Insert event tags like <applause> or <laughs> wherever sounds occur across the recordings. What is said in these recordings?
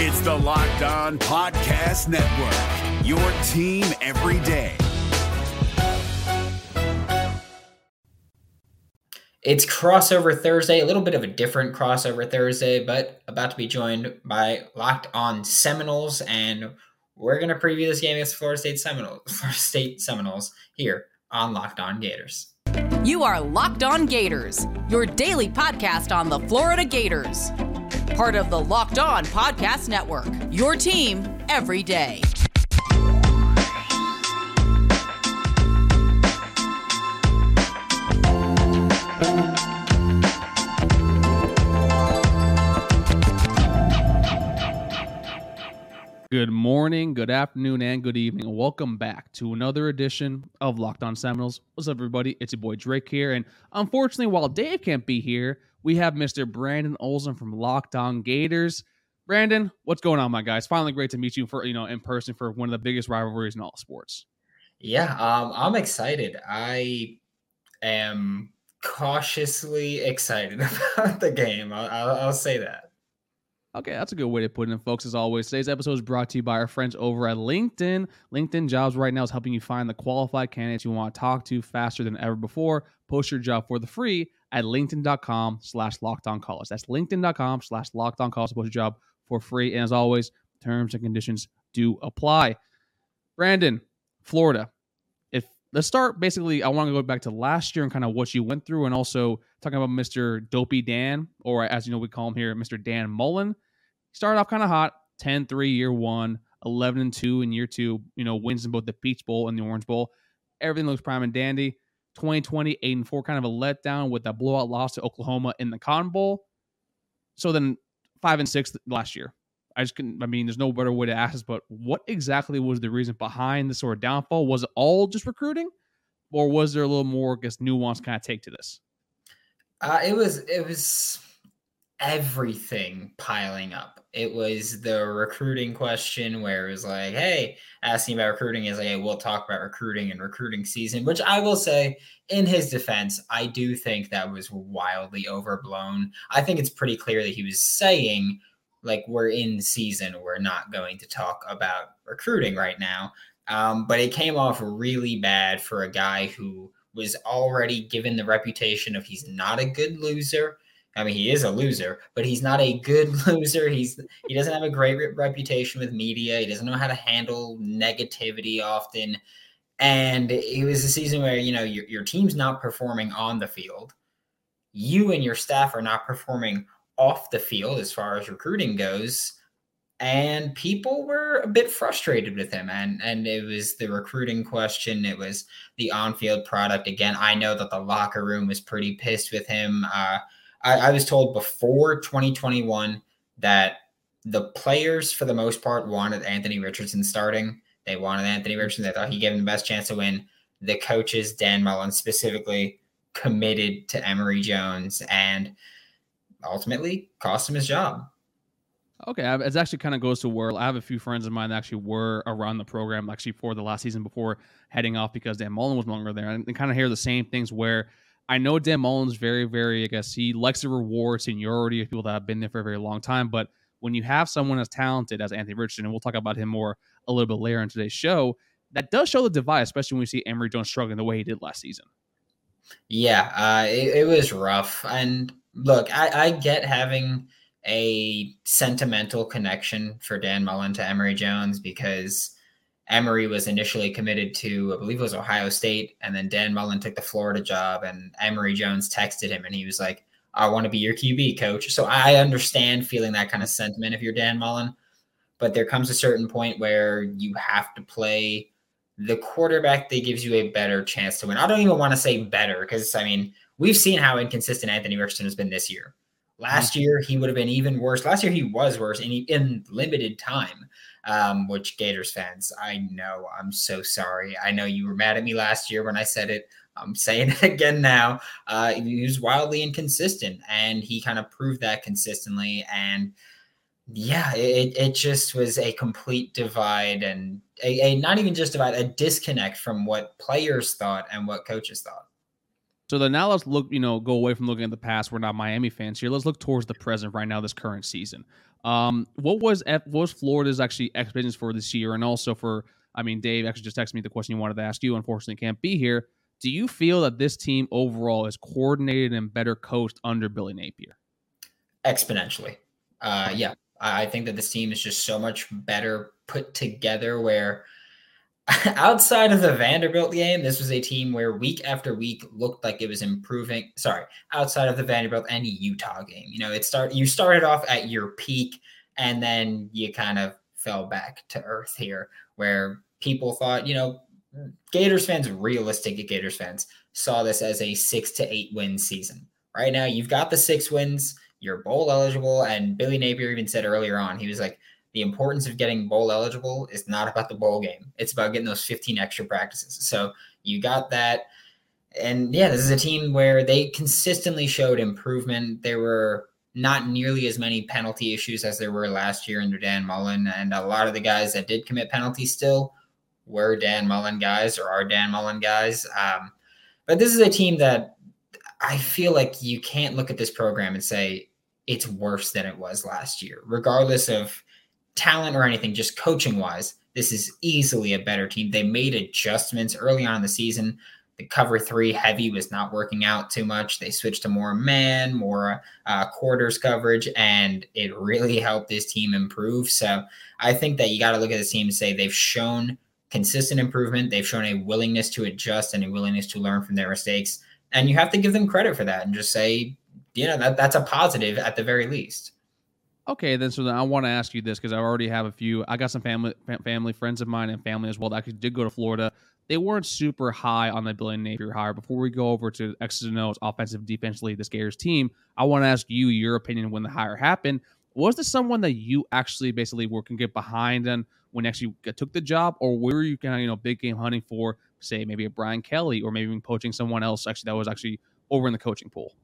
It's the Locked On Podcast Network, your team every day. It's crossover Thursday, a little bit of a different crossover Thursday, but about to be joined by Locked On Seminoles, and we're going to preview this game against Florida State Seminoles, <laughs> Florida State Seminoles here on Locked On Gators. You are Locked On Gators, your daily podcast on the Florida Gators. Part of the Locked On Podcast Network, your team every day. Good morning, good afternoon, and good evening. Welcome back to another edition of Locked On Seminoles. What's up, everybody? It's your boy Drake here. And unfortunately, while Dave can't be here, we have Mr. Brandon Olson from Locked On Gators. Brandon, what's going on, my guys? Finally, great to meet you for you know in person for one of the biggest rivalries in all sports. Yeah, um, I'm excited. I am cautiously excited <laughs> about the game. I'll, I'll, I'll say that. Okay, that's a good way to put it in, folks. As always, today's episode is brought to you by our friends over at LinkedIn. LinkedIn Jobs right now is helping you find the qualified candidates you want to talk to faster than ever before. Post your job for the free at linkedin.com slash college. That's linkedin.com slash college to post your job for free. And as always, terms and conditions do apply. Brandon, Florida. If let's start basically, I want to go back to last year and kind of what you went through, and also talking about Mr. Dopey Dan, or as you know, we call him here, Mr. Dan Mullen started off kind of hot 10 3 year one 11 and 2 in year two you know wins in both the peach bowl and the orange bowl everything looks prime and dandy 2020 8 and 4 kind of a letdown with that blowout loss to oklahoma in the cotton bowl. So then 5 and 6 last year. I just can i mean there's no better way to ask this but what exactly was the reason behind the sort of downfall? Was it all just recruiting or was there a little more I guess nuance kind of take to this? Uh, it was it was everything piling up. It was the recruiting question where it was like, hey, asking about recruiting is like, hey, we'll talk about recruiting and recruiting season, which I will say, in his defense, I do think that was wildly overblown. I think it's pretty clear that he was saying, like, we're in season, we're not going to talk about recruiting right now. Um, but it came off really bad for a guy who was already given the reputation of he's not a good loser I mean, he is a loser, but he's not a good <laughs> loser. He's he doesn't have a great re- reputation with media. He doesn't know how to handle negativity often. And it was a season where you know your, your team's not performing on the field. You and your staff are not performing off the field as far as recruiting goes. And people were a bit frustrated with him. And and it was the recruiting question. It was the on-field product. Again, I know that the locker room was pretty pissed with him. Uh, I, I was told before 2021 that the players, for the most part, wanted Anthony Richardson starting. They wanted Anthony Richardson. They thought he gave them the best chance to win. The coaches, Dan Mullen specifically, committed to Emory Jones and ultimately cost him his job. Okay, it actually kind of goes to where I have a few friends of mine that actually were around the program actually for the last season before heading off because Dan Mullen was longer there, and, and kind of hear the same things where I know Dan Mullen's very, very, I guess he likes to reward seniority of people that have been there for a very long time. But when you have someone as talented as Anthony Richardson, and we'll talk about him more a little bit later in today's show, that does show the divide, especially when we see Emory Jones struggling the way he did last season. Yeah, uh, it, it, was rough. And look, I, I get having a sentimental connection for Dan Mullen to Emory Jones because Emory was initially committed to, I believe it was Ohio State, and then Dan Mullen took the Florida job, and Emory Jones texted him, and he was like, "I want to be your QB coach." So I understand feeling that kind of sentiment if you're Dan Mullen, but there comes a certain point where you have to play the quarterback that gives you a better chance to win. I don't even want to say better because I mean we've seen how inconsistent Anthony Richardson has been this year. Last mm-hmm. year he would have been even worse. Last year he was worse in, in limited time um, which Gators fans, I know I'm so sorry. I know you were mad at me last year when I said it. I'm saying <laughs> it again now. Uh, he was wildly inconsistent, and he kind of proved that consistently. And yeah, it, it just was a complete divide and a, a not even just divide, a disconnect from what players thought and what coaches thought. So then now let's look, you know, go away from looking at the past. We're not Miami fans here. Let's look towards the present right now, this current season. Um, what was F, what was Florida's actually expectations for this year, and also for, I mean, Dave actually just texted me the question he wanted to ask you. Unfortunately, can't be here. Do you feel that this team overall is coordinated and better coached under Billy Napier? Exponentially, uh, yeah. I think that this team is just so much better put together. Where <laughs> outside of the Vanderbilt game, this was a team where week after week looked like it was improving. Sorry, outside of the Vanderbilt and Utah game, you know, it start you started off at your peak and then you kind of fell back to earth here, where people thought, you know, Gators fans, realistic Gators fans, saw this as a six to eight win season. Right now, you've got the six wins, you're bowl eligible, and Billy Napier even said earlier on, he was like, the importance of getting bowl eligible is not about the bowl game. It's about getting those 15 extra practices. So you got that. And yeah, this is a team where they consistently showed improvement. There were not nearly as many penalty issues as there were last year under Dan Mullen. And a lot of the guys that did commit penalties still were Dan Mullen guys or are Dan Mullen guys. Um, but this is a team that I feel like you can't look at this program and say it's worse than it was last year, regardless of talent or anything, just coaching wise, this is easily a better team. They made adjustments early on in the season. The cover three heavy was not working out too much. They switched to more man, more uh, quarters coverage, and it really helped this team improve. So I think that you got to look at this team and say they've shown consistent improvement. They've shown a willingness to adjust and a willingness to learn from their mistakes. And you have to give them credit for that and just say, you know, that, that's a positive at the very least. Okay, then so then I want to ask you this because I already have a few. I got some family family friends of mine and family as well that actually did go to Florida. They weren't super high on the Billy Napier hire. Before we go over to X's and O's offensive defensively this Gators team, I want to ask you your opinion when the hire happened. Was this someone that you actually basically were can get behind and when actually took the job, or were you kind of you know big game hunting for say maybe a Brian Kelly or maybe even poaching someone else actually that was actually over in the coaching pool?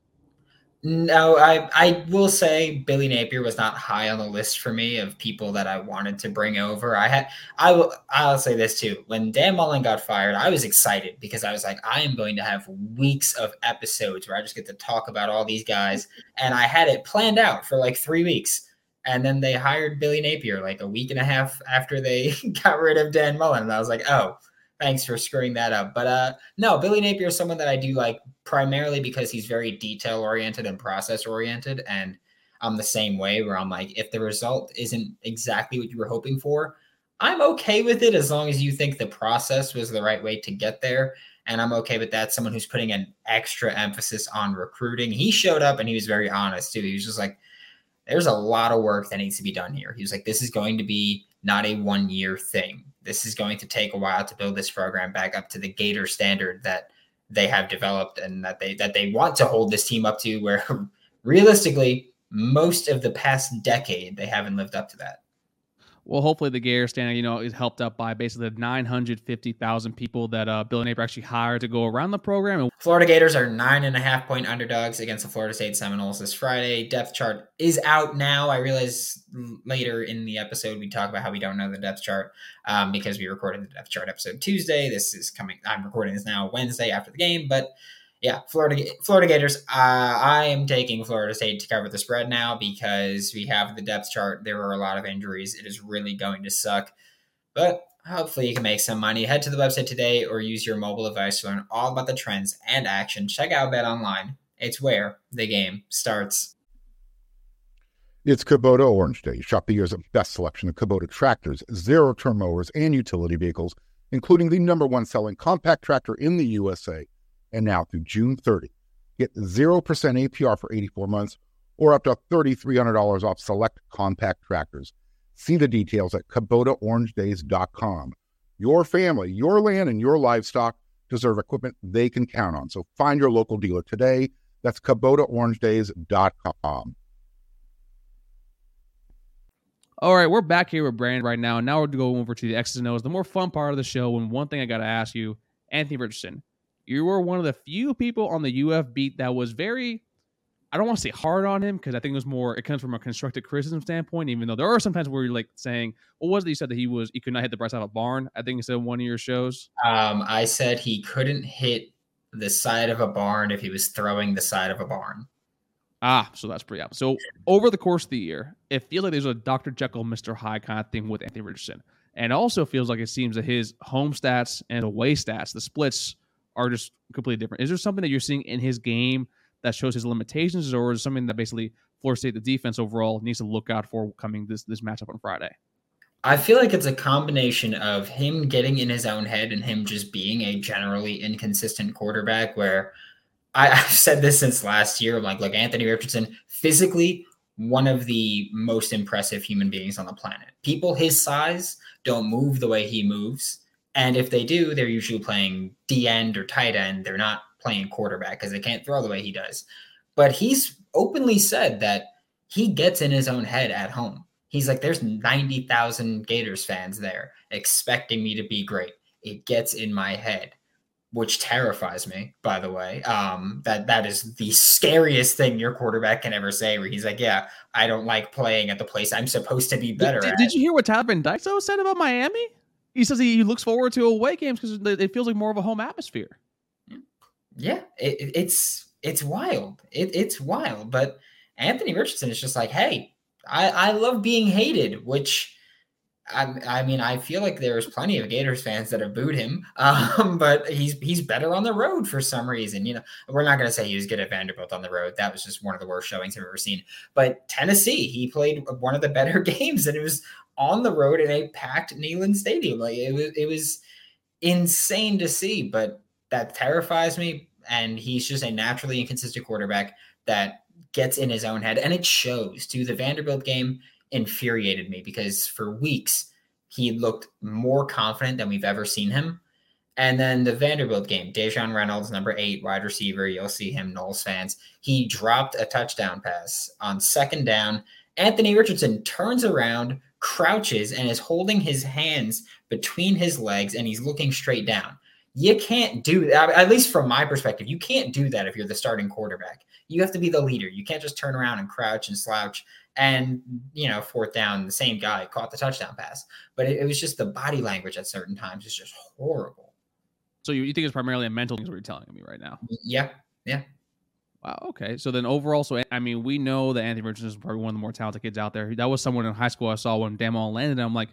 No, I I will say Billy Napier was not high on the list for me of people that I wanted to bring over. I had I will I'll say this too. When Dan Mullen got fired, I was excited because I was like, I am going to have weeks of episodes where I just get to talk about all these guys. And I had it planned out for like three weeks. And then they hired Billy Napier like a week and a half after they <laughs> got rid of Dan Mullen. And I was like, oh, thanks for screwing that up. But uh no, Billy Napier is someone that I do like primarily because he's very detail oriented and process oriented. And I'm the same way where I'm like, if the result isn't exactly what you were hoping for, I'm okay with it as long as you think the process was the right way to get there. And I'm okay with that. Someone who's putting an extra emphasis on recruiting. He showed up and he was very honest too. He was just like, there's a lot of work that needs to be done here. He was like, this is going to be not a one year thing this is going to take a while to build this program back up to the Gator standard that they have developed and that they that they want to hold this team up to where <laughs> realistically most of the past decade they haven't lived up to that well, hopefully the Gator standard, you know, is helped up by basically the 950,000 people that uh, Bill Napier actually hired to go around the program. Florida Gators are nine and a half point underdogs against the Florida State Seminoles this Friday. Depth chart is out now. I realize later in the episode we talk about how we don't know the depth chart um, because we recorded the depth chart episode Tuesday. This is coming. I'm recording this now Wednesday after the game, but yeah, Florida Florida Gators. Uh, I am taking Florida State to cover the spread now because we have the depth chart. There are a lot of injuries. It is really going to suck, but hopefully you can make some money. Head to the website today or use your mobile device to learn all about the trends and action. Check out Bet Online. It's where the game starts. It's Kubota Orange Day. Shop the year's best selection of Kubota tractors, zero turn mowers, and utility vehicles, including the number one selling compact tractor in the USA and now through June 30. Get 0% APR for 84 months or up to $3,300 off select compact tractors. See the details at KubotaOrangeDays.com. Your family, your land, and your livestock deserve equipment they can count on. So find your local dealer today. That's KubotaOrangeDays.com. All right, we're back here with Brandon right now. Now we're going over to the X's and O's, the more fun part of the show. And one thing I got to ask you, Anthony Richardson, you were one of the few people on the UF beat that was very I don't want to say hard on him because I think it was more it comes from a constructive criticism standpoint, even though there are sometimes where you're like saying, What was it you said that he was he could not hit the bright side of a barn? I think you said one of your shows. Um, I said he couldn't hit the side of a barn if he was throwing the side of a barn. Ah, so that's pretty up. So over the course of the year, it feels like there's a Dr. Jekyll, Mr. Hyde kind of thing with Anthony Richardson. And also feels like it seems that his home stats and away stats, the splits are just completely different. Is there something that you're seeing in his game that shows his limitations, or is something that basically Florida State, the defense overall, needs to look out for coming this this matchup on Friday? I feel like it's a combination of him getting in his own head and him just being a generally inconsistent quarterback where I, <laughs> have said this since last year. Like, like Anthony Richardson, physically one of the most impressive human beings on the planet. People his size don't move the way he moves, and if they do, they're usually playing D end or tight end. They're not playing quarterback because they can't throw the way he does. But he's openly said that he gets in his own head at home. He's like, there's 90,000 Gators fans there expecting me to be great. It gets in my head which terrifies me, by the way. Um, that that is the scariest thing your quarterback can ever say. Where he's like, "Yeah, I don't like playing at the place I'm supposed to be better." Did, at. did you hear what Tyler Dyke said about Miami? He says he looks forward to away games because it feels like more of a home atmosphere. Yeah, it, it's it's wild. It, it's wild. But Anthony Richardson is just like, "Hey, I I love being hated," which I, I mean, I feel like there's plenty of Gators fans that have booed him, <laughs> um, but he's he's better on the road for some reason. You know, we're not going to say he was good at Vanderbilt on the road. That was just one of the worst showings I've ever seen. But Tennessee, he played one of the better <laughs> games, and it was on the road in a packed Neyland Stadium. Like it was, it was insane to see. But that terrifies me, and he's just a naturally inconsistent quarterback that gets in his own head, and it shows. To the Vanderbilt game infuriated me because for weeks he looked more confident than we've ever seen him. And then the Vanderbilt game, Daejon Reynolds, number eight wide receiver, you'll see him, Noles fans. He dropped a touchdown pass on second down. Anthony Richardson turns around, crouches, and is holding his hands between his legs, and he's looking straight down. You can't do that, at least from my perspective. You can't do that if you're the starting quarterback. You have to be the leader. You can't just turn around and crouch and slouch and you know fourth down the same guy caught the touchdown pass but it, it was just the body language at certain times is just horrible so you, you think it's primarily a mental thing what you're telling me right now yeah yeah Wow. Okay. So then overall, so I mean, we know that Anthony Richardson is probably one of the more talented kids out there. That was someone in high school I saw when Mullen landed. I'm like,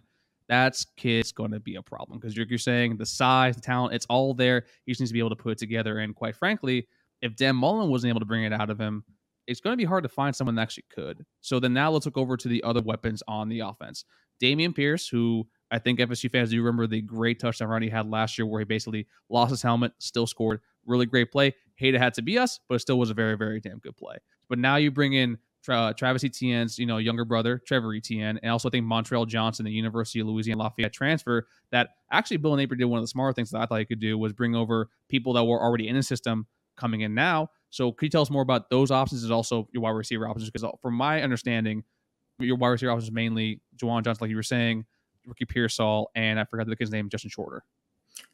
that's kid's going to be a problem because you're, you're saying the size, the talent, it's all there. He just needs to be able to put it together. And quite frankly, if Dan Mullen wasn't able to bring it out of him, it's going to be hard to find someone that actually could. So then now let's look over to the other weapons on the offense. Dameon Pierce, who I think FSU fans do remember the great touchdown run he had last year where he basically lost his helmet, still scored. Really great play. It had to be us, but it still was a very, very damn good play. But now you bring in Travis Etienne's, you know, younger brother, Trevor Etienne, and also I think Montrell Johnson, the University of Louisiana Lafayette transfer. That actually Bill and Napier did one of the smarter things that I thought he could do was bring over people that were already in the system coming in now so can you tell us more about those options and also your wide receiver options? Because uh, from my understanding, your wide receiver options mainly Juwan Johnson, like you were saying, Ricky Pearsall, and I forgot the kid's name, Justin Shorter.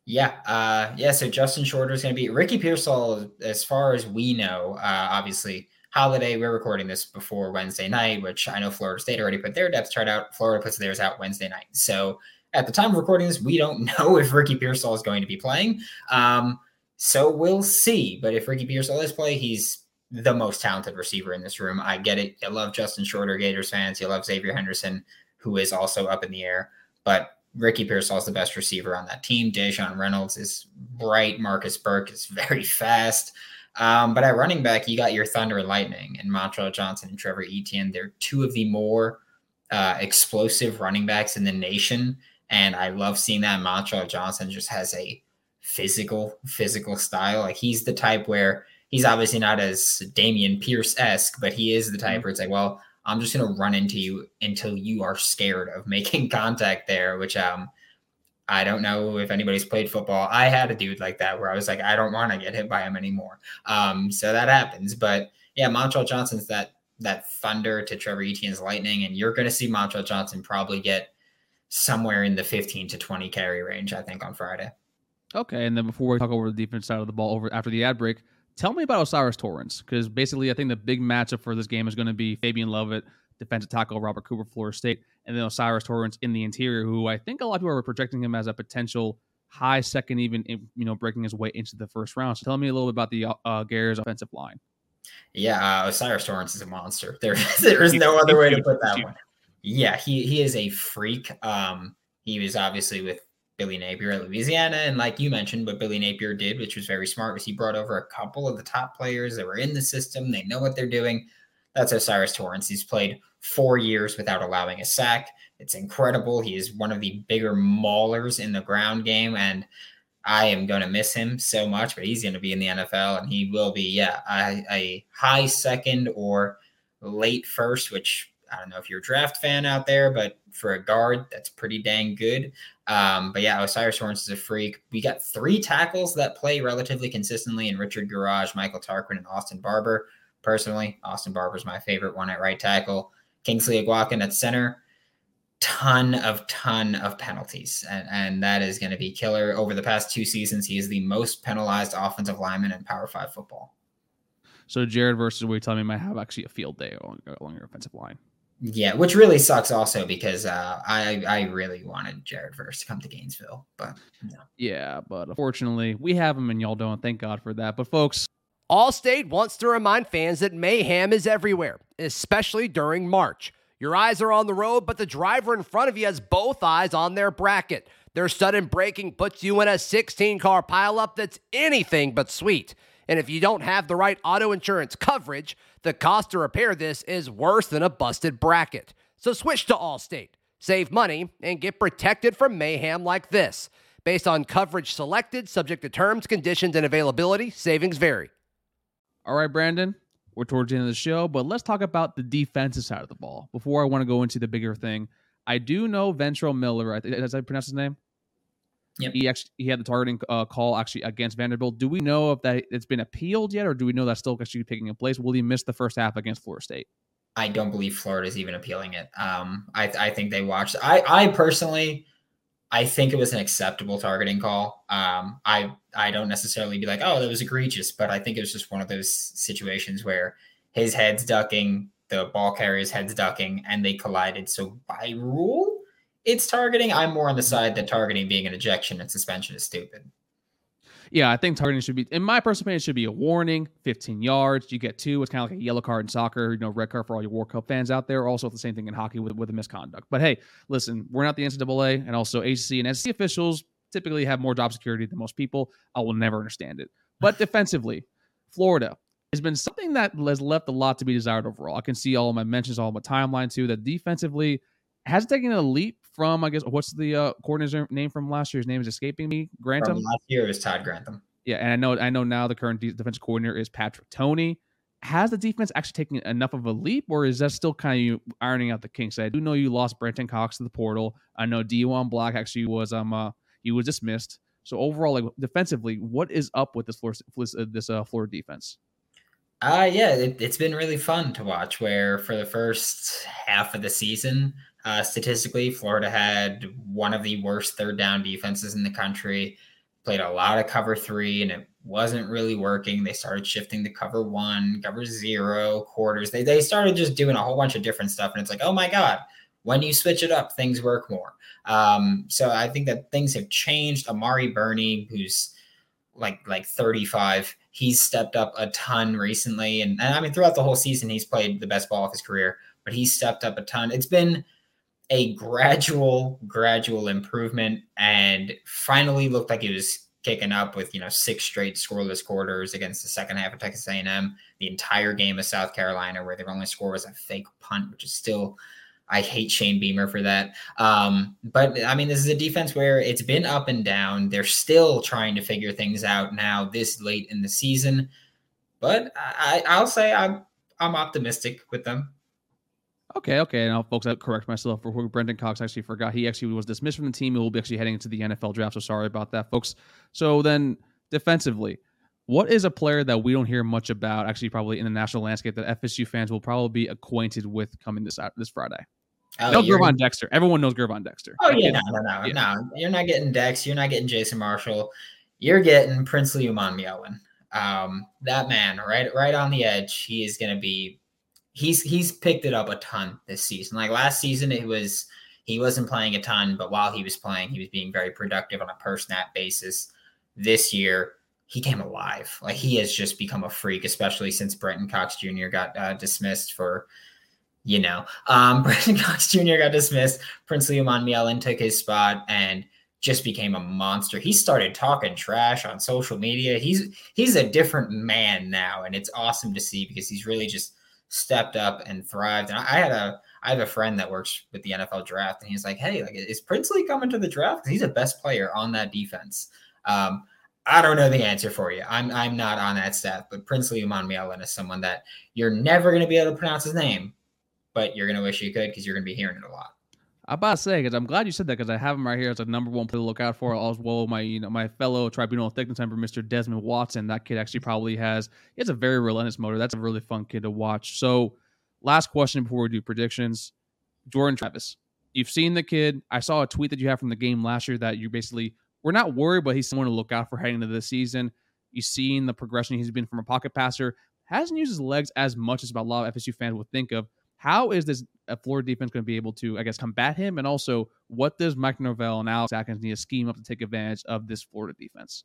Yeah, uh, yeah. So Justin Shorter is going to be Ricky Pearsall. As far as we know, uh, obviously holiday. We're recording this before Wednesday night, which I know Florida State already put their depth chart out. Florida puts theirs out Wednesday night. So at the time of recording this, we don't <laughs> know if Ricky Pearsall is going to be playing. Um, so we'll see. But if Ricky Pearsall is play, he's the most talented receiver in this room. I get it. I love Justin Shorter, Gators fans. You love Xavier Henderson, who is also up in the air. But Ricky Pearsall is the best receiver on that team. Daejon Reynolds is bright. Marcus Burke is <laughs> very fast. Um, but at running back, you got your Thunder and Lightning and Montrell Johnson and Trevor Etienne. They're two of the more uh, explosive running backs in the nation. And I love seeing that. Montrell Johnson just has a physical, physical style. Like he's the type where he's obviously not as Dameon Pierce esque, but he is the type mm-hmm. where it's like, well, I'm just gonna run into you until you are scared of making <laughs> contact there, which um I don't know if anybody's played football. I had a dude like that where I was like, I don't want to get hit by him anymore. Um, so that happens. But yeah, Montrell Johnson's that that thunder to Trevor Etienne's lightning, and you're gonna see Montrell Johnson probably get somewhere in the 15 to 20 carry range, I think, on Friday. Okay, and then before we talk over the defense side of the ball over after the ad break, tell me about O'Cyrus Torrence, because basically I think the big matchup for this game is going to be Fabian Lovett, defensive tackle Robert Cooper, Florida State, and then O'Cyrus Torrence in the interior, who I think a lot of people are projecting him as a potential high second, even you know breaking his way into the first round. So tell me a little bit about the uh, offensive line. Yeah, uh, O'Cyrus Torrence is a monster. There, <laughs> there is no other way to put that one. Yeah, he he is a freak. Um, he was obviously with Billy Napier at Louisiana, and like you mentioned, what Billy Napier did, which was very smart, was he brought over a couple of the top players that were in the system. They know what they're doing. That's O'Cyrus Torrence. He's played four years without allowing a sack. It's incredible. He is one of the bigger maulers in the ground game, and I am going to miss him so much. But he's going to be in the NFL, and he will be, yeah, a, a high second or late first, which I don't know if you're a draft fan out there, but for a guard, that's pretty dang good. Um, but yeah, O'Cyrus Torrence is a freak. We got three tackles that play relatively consistently in Richard Gouraige, Michael Tarquin, and Austin Barber. Personally, Austin Barber is my favorite one at right tackle. Kingsley Eguakun at center. Ton of ton of penalties, and, and that is going to be killer. Over the past two seasons, he is the most penalized offensive lineman in Power Five football. So Jared versus we tell me might have actually a field day along, along your offensive line. Yeah, which really sucks also because uh, I I really wanted Jared Verse to come to Gainesville, but no. yeah, but unfortunately we have him and y'all don't. Thank God for that. But folks, Allstate wants to remind fans that mayhem is everywhere, especially during March. Your eyes are on the road, but the driver in front of you has both eyes on their bracket. Their sudden braking puts you in a 16 car pileup that's anything but sweet. And if you don't have the right auto insurance coverage, the cost to repair this is worse than a busted bracket. So switch to Allstate, save money, and get protected from mayhem like this. Based on coverage selected, subject to terms, conditions, and availability, savings vary. All right, Brandon, we're towards the end of the show, but let's talk about the defensive side of the ball before I want to go into the bigger thing. I do know Ventrell Miller. As I pronounce his name? Yep. He actually he had the targeting uh, call actually against Vanderbilt. Do we know if that it's been appealed yet, or do we know that's still actually taking place? Will he miss the first half against Florida State? I don't believe Florida is even appealing it. Um, I, I think they watched. I, I personally, I think it was an acceptable targeting call. Um, I I don't necessarily be like, oh, that was egregious, but I think it was just one of those situations where his head's ducking, the ball carrier's head's ducking, and they collided. So by rule, it's targeting. I'm more on the side that targeting being an ejection and suspension is stupid. Yeah, I think targeting should be, in my personal opinion, should be a warning, 15 yards. You get two. It's kind of like a yellow card in soccer, you know, red card for all your World Cup fans out there. Also, the same thing in hockey with, with a misconduct. But hey, listen, we're not the NCAA, and also ACC and SEC officials typically have more job security than most people. I will never understand it. But <laughs> defensively, Florida has been something that has left a lot to be desired overall. I can see all of my mentions, all of my timeline too, that defensively has taken a leap from I guess what's the uh, coordinator's name from last year's name is escaping me. Grantham. From last year was Todd Grantham. Yeah, and I know I know now the current defense coordinator is Patrick Toney. Has the defense actually taken enough of a leap, or is that still kind of you ironing out the kinks? I do know you lost Brenton Cox to the portal. I know Diwun Black actually was um uh, he was dismissed. So overall, like defensively, what is up with this Florida, this uh, Florida defense? Uh yeah, it, it's been really fun to watch. Where for the first half of the season, uh, statistically, Florida had one of the worst third down defenses in the country. Played a lot of cover three, and it wasn't really working. They started shifting to cover one, cover zero, quarters. They they started just doing a whole bunch of different stuff, and it's like, oh my god, when you switch it up, things work more. Um, so I think that things have changed. Amari Burney, who's like like 35, he's stepped up a ton recently, and, and I mean throughout the whole season, he's played the best ball of his career. But he's stepped up a ton. It's been a gradual, gradual improvement and finally looked like it was kicking up with, you know, six straight scoreless quarters against the second half of Texas A&M, the entire game of South Carolina where their only score was a fake punt, which is still I hate Shane Beamer for that. Um, but I mean, this is a defense where it's been up and down. They're still trying to figure things out now this late in the season. But I, I'll say I'm I'm optimistic with them. Okay, okay. Now, folks, I correct myself. For Brenton Cox actually forgot he actually was dismissed from the team. He will be actually heading into the NFL draft. So sorry about that, folks. So then, defensively, what is a player that we don't hear much about? Actually, probably in the national landscape that FSU fans will probably be acquainted with coming this this Friday. Oh, no, Gervon Dexter. Everyone knows Gervon Dexter. Oh yeah, no, no, no, yeah. no. You're not getting Dex. You're not getting Jason Marshall. You're getting Prince Princely Umanmielen. Um, that man, right, right on the edge. He is going to be he's he's picked it up a ton this season. Like last season, it was he wasn't playing a ton, but while he was playing, he was being very productive on a per snap basis. This year, he came alive. Like he has just become a freak, especially since Brenton Cox Jr. got uh, dismissed for, you know, um, <laughs> Brenton Cox Jr. got dismissed. Princely Umanmielen took his spot and just became a monster. He started talking trash on social media. He's he's a different man now, and it's awesome to see because he's really just stepped up and thrived. And I had a I have a friend that works with the NFL draft, and he's like, "Hey, like, is Princely coming to the draft? He's a best player on that defense." Um, I don't know the answer for you. I'm I'm not on that staff, but Princely Umanmielen is someone that you're never going to be able to pronounce his name, but you're going to wish you could because you're going to be hearing it a lot. I'm about to say because I'm glad you said that because I have him right here as a number one player to look out for. As well, my you know my fellow tribunal thickness member, Mr. Desmond Watson. That kid actually probably has he has a very relentless motor. That's a really fun kid to watch. So, last question before we do predictions: Jordan Travis. You've seen the kid. I saw a tweet that you have from the game last year that you basically we're not worried, but he's someone to look out for heading into the season. You've seen the progression he's been from a pocket passer. Hasn't used his legs as much as a lot of FSU fans would think of. How is this Florida defense going to be able to, I guess, combat him? And also, what does Mike Norvell and Alex Atkins need to scheme up to take advantage of this Florida defense?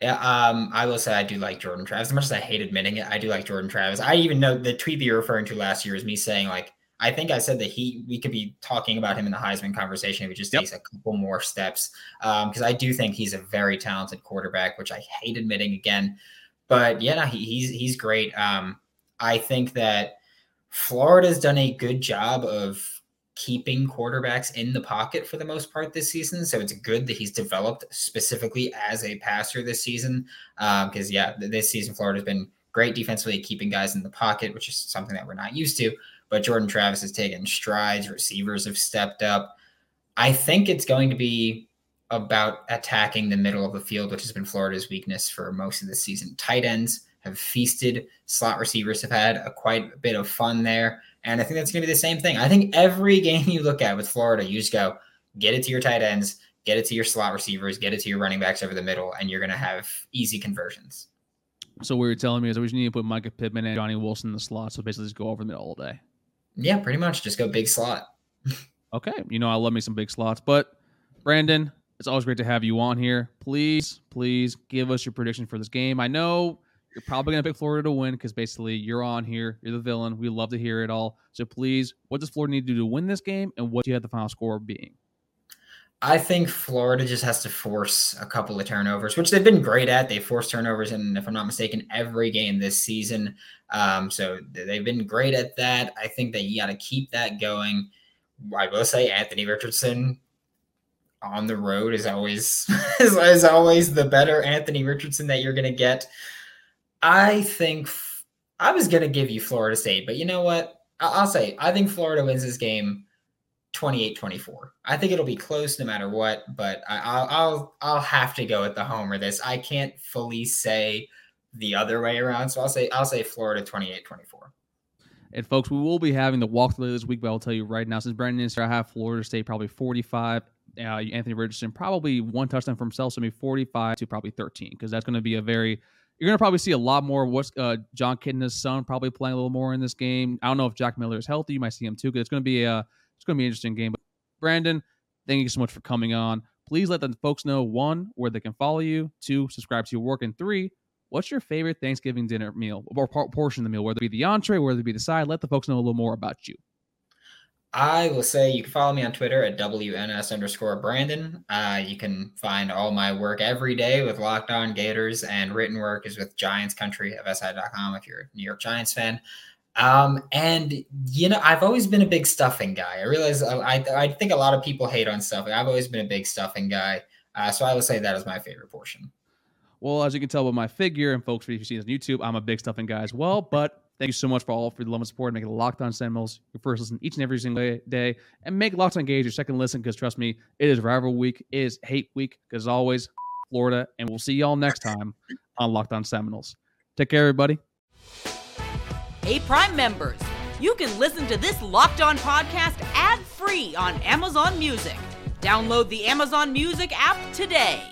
Yeah, um, I will say I do like Jordan Travis. As much as I hate admitting it, I do like Jordan Travis. I even know the tweet that you're referring to last year is me saying like I think I said that he we could be talking about him in the Heisman conversation if he just yep. takes a couple more steps. Because um, I do think he's a very talented quarterback, which I hate admitting again. But yeah, no, he, he's he's great. Um, I think that Florida's done a good job of keeping quarterbacks in the pocket for the most part this season. So it's good that he's developed specifically as a passer this season. Because, um, yeah, this season, Florida's been great defensively keeping guys in the pocket, which is something that we're not used to. But Jordan Travis has taken strides, receivers have stepped up. I think it's going to be about attacking the middle of the field, which has been Florida's weakness for most of the season. Tight ends have feasted. Slot receivers have had a quite a bit of fun there. And I think that's going to be the same thing. I think every <laughs> game you look at with Florida, you just go get it to your tight ends, get it to your slot receivers, get it to your running backs over the middle, and you're going to have easy conversions. So what you're telling me is we just need to put Mycah Pittman and Johnny Wilson in the slot. So basically just go over the middle all day. Yeah, pretty much. Just go big slot. <laughs> okay. You know, I love me some big slots. But Brandon, it's always great to have you on here. Please, please give us your prediction for this game. I know you're probably going to pick Florida to win because basically you're on here. You're the villain. We love to hear it all. So please, what does Florida need to do to win this game? And what do you have the final score being? I think Florida just has to force a couple of turnovers, which they've been great at. They forced turnovers in, if I'm not mistaken, every game this season. Um, so they've been great at that. I think that you got to keep that going. I will say Anthony Richardson on the road is always <laughs> is, is always the better Anthony Richardson that you're going to get. I think I was going to give you Florida State, but you know what? I'll say I think Florida wins this game 28-24. I think it'll be close no matter what, but I, will I'll I'll have to go with the homer this. I can't fully say the other way around, so I'll say I'll say Florida 28-24. And folks, we will be having the walkthrough this week, but I'll tell you right now, since Brandon is here, I have Florida State probably 45. Uh, Anthony Richardson probably one touchdown for himself, so maybe 45 to probably 13, because that's going to be a very you're going to probably see a lot more. What's uh, Jon Kitna's son probably playing a little more in this game. I don't know if Jack Miller is healthy. You might see him too. Because it's going to be a it's going to be an interesting game. But Brandon, thank you so much for coming on. Please let the folks know one where they can follow you, two subscribe to your work, and three what's your favorite Thanksgiving dinner meal or portion of the meal, whether it be the entree, whether it be the side. Let the folks know a little more about you. I will say you can follow me on Twitter at WNS underscore Brandon. Uh, you can find all my work every day with Locked On Gators, and written work is with Giants Country of SI.com if you're a New York Giants fan. Um, and you know, I've always been a big stuffing guy. I realize uh, I, I think a lot of people hate on stuffing. I've always been a big stuffing guy. Uh, so I will say that is my favorite portion. Well, as you can tell by my figure, and folks, if you see this on YouTube, I'm a big stuffing guy as well. But Thank you so much for all for the love and support. Make it Locked On Seminoles your first listen each and every single day, and make Locked On Gauge your second listen because trust me, it is rival week, it is hate week because always Florida, and we'll see y'all next time on Locked On Seminoles. Take care, everybody. Hey, Prime members, you can listen to this Locked On podcast ad free on Amazon Music. Download the Amazon Music app today.